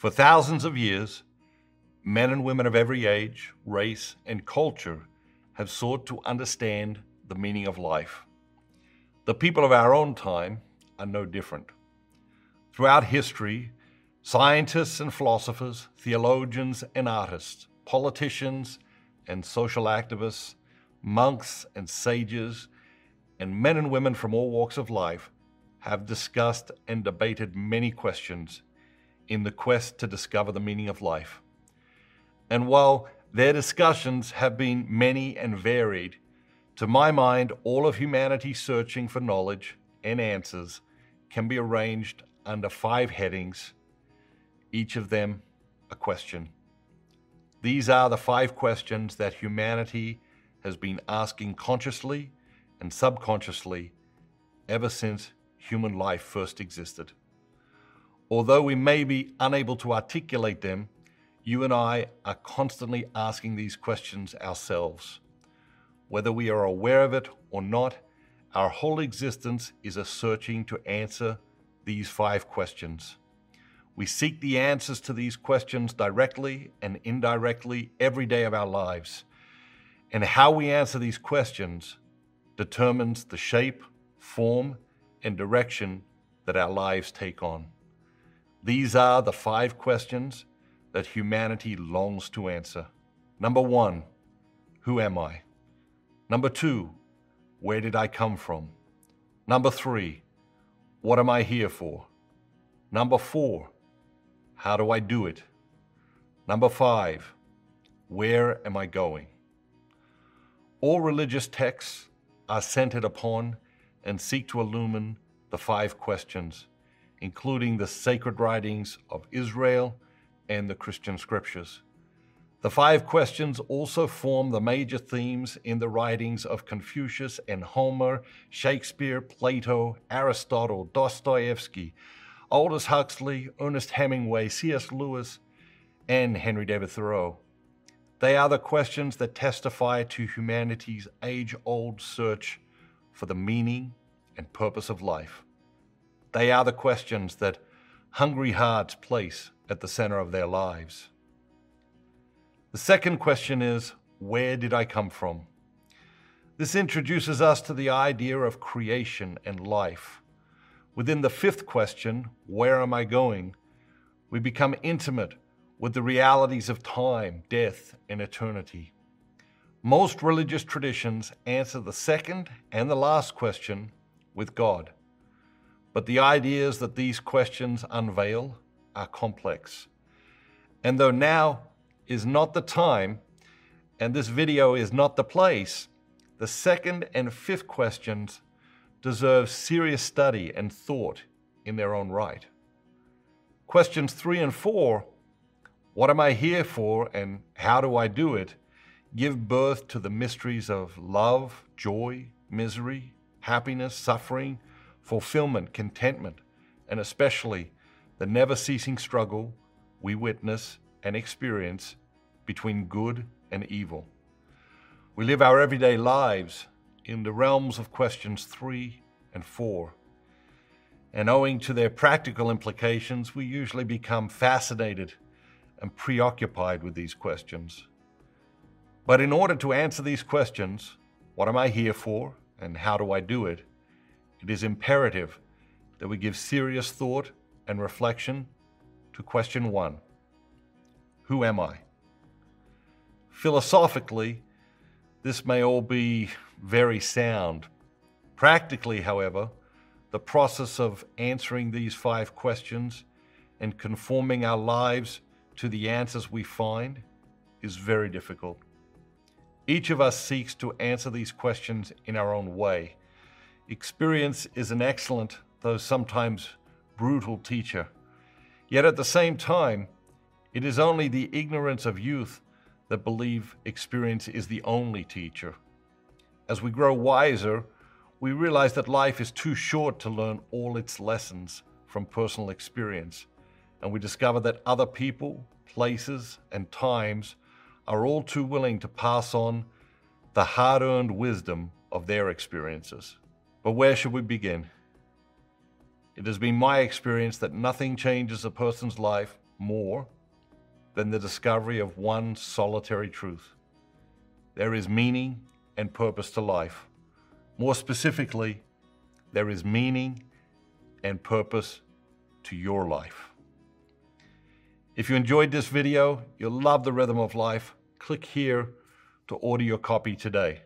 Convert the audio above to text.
For thousands of years, men and women of every age, race, and culture have sought to understand the meaning of life. The people of our own time are no different. Throughout history, scientists and philosophers, theologians and artists, politicians and social activists, monks and sages, and men and women from all walks of life have discussed and debated many questions in the quest to discover the meaning of life. And while their discussions have been many and varied, to my mind, all of humanity searching for knowledge and answers can be arranged under five headings, each of them a question. These are the five questions that humanity has been asking consciously and subconsciously ever since human life first existed. Although we may be unable to articulate them, you and I are constantly asking these questions ourselves. Whether we are aware of it or not, our whole existence is a searching to answer these five questions. We seek the answers to these questions directly and indirectly every day of our lives. And how we answer these questions determines the shape, form, and direction that our lives take on. These are the five questions that humanity longs to answer. Number one, who am I? Number two, where did I come from? Number three, what am I here for? Number four, how do I do it? Number five, where am I going? All religious texts are centered upon and seek to illumine the five questions, including the sacred writings of Israel and the Christian scriptures. The five questions also form the major themes in the writings of Confucius and Homer, Shakespeare, Plato, Aristotle, Dostoevsky, Aldous Huxley, Ernest Hemingway, C.S. Lewis, and Henry David Thoreau. They are the questions that testify to humanity's age old search for the meaning and purpose of life. They are the questions that hungry hearts place at the center of their lives. The second question is Where did I come from? This introduces us to the idea of creation and life. Within the fifth question, Where am I going? we become intimate with the realities of time, death, and eternity. Most religious traditions answer the second and the last question with God. But the ideas that these questions unveil are complex. And though now is not the time, and this video is not the place, the second and fifth questions deserve serious study and thought in their own right. Questions three and four what am I here for and how do I do it? Give birth to the mysteries of love, joy, misery, happiness, suffering, fulfillment, contentment, and especially the never ceasing struggle we witness and experience between good and evil. We live our everyday lives in the realms of questions three and four. And owing to their practical implications, we usually become fascinated and preoccupied with these questions. But in order to answer these questions, what am I here for and how do I do it? It is imperative that we give serious thought and reflection to question one Who am I? Philosophically, this may all be very sound. Practically, however, the process of answering these five questions and conforming our lives to the answers we find is very difficult. Each of us seeks to answer these questions in our own way. Experience is an excellent, though sometimes brutal teacher. Yet at the same time, it is only the ignorance of youth that believe experience is the only teacher. As we grow wiser, we realize that life is too short to learn all its lessons from personal experience and we discover that other people, places, and times are all too willing to pass on the hard earned wisdom of their experiences. But where should we begin? It has been my experience that nothing changes a person's life more than the discovery of one solitary truth. There is meaning and purpose to life. More specifically, there is meaning and purpose to your life. If you enjoyed this video, you'll love the rhythm of life, click here to order your copy today.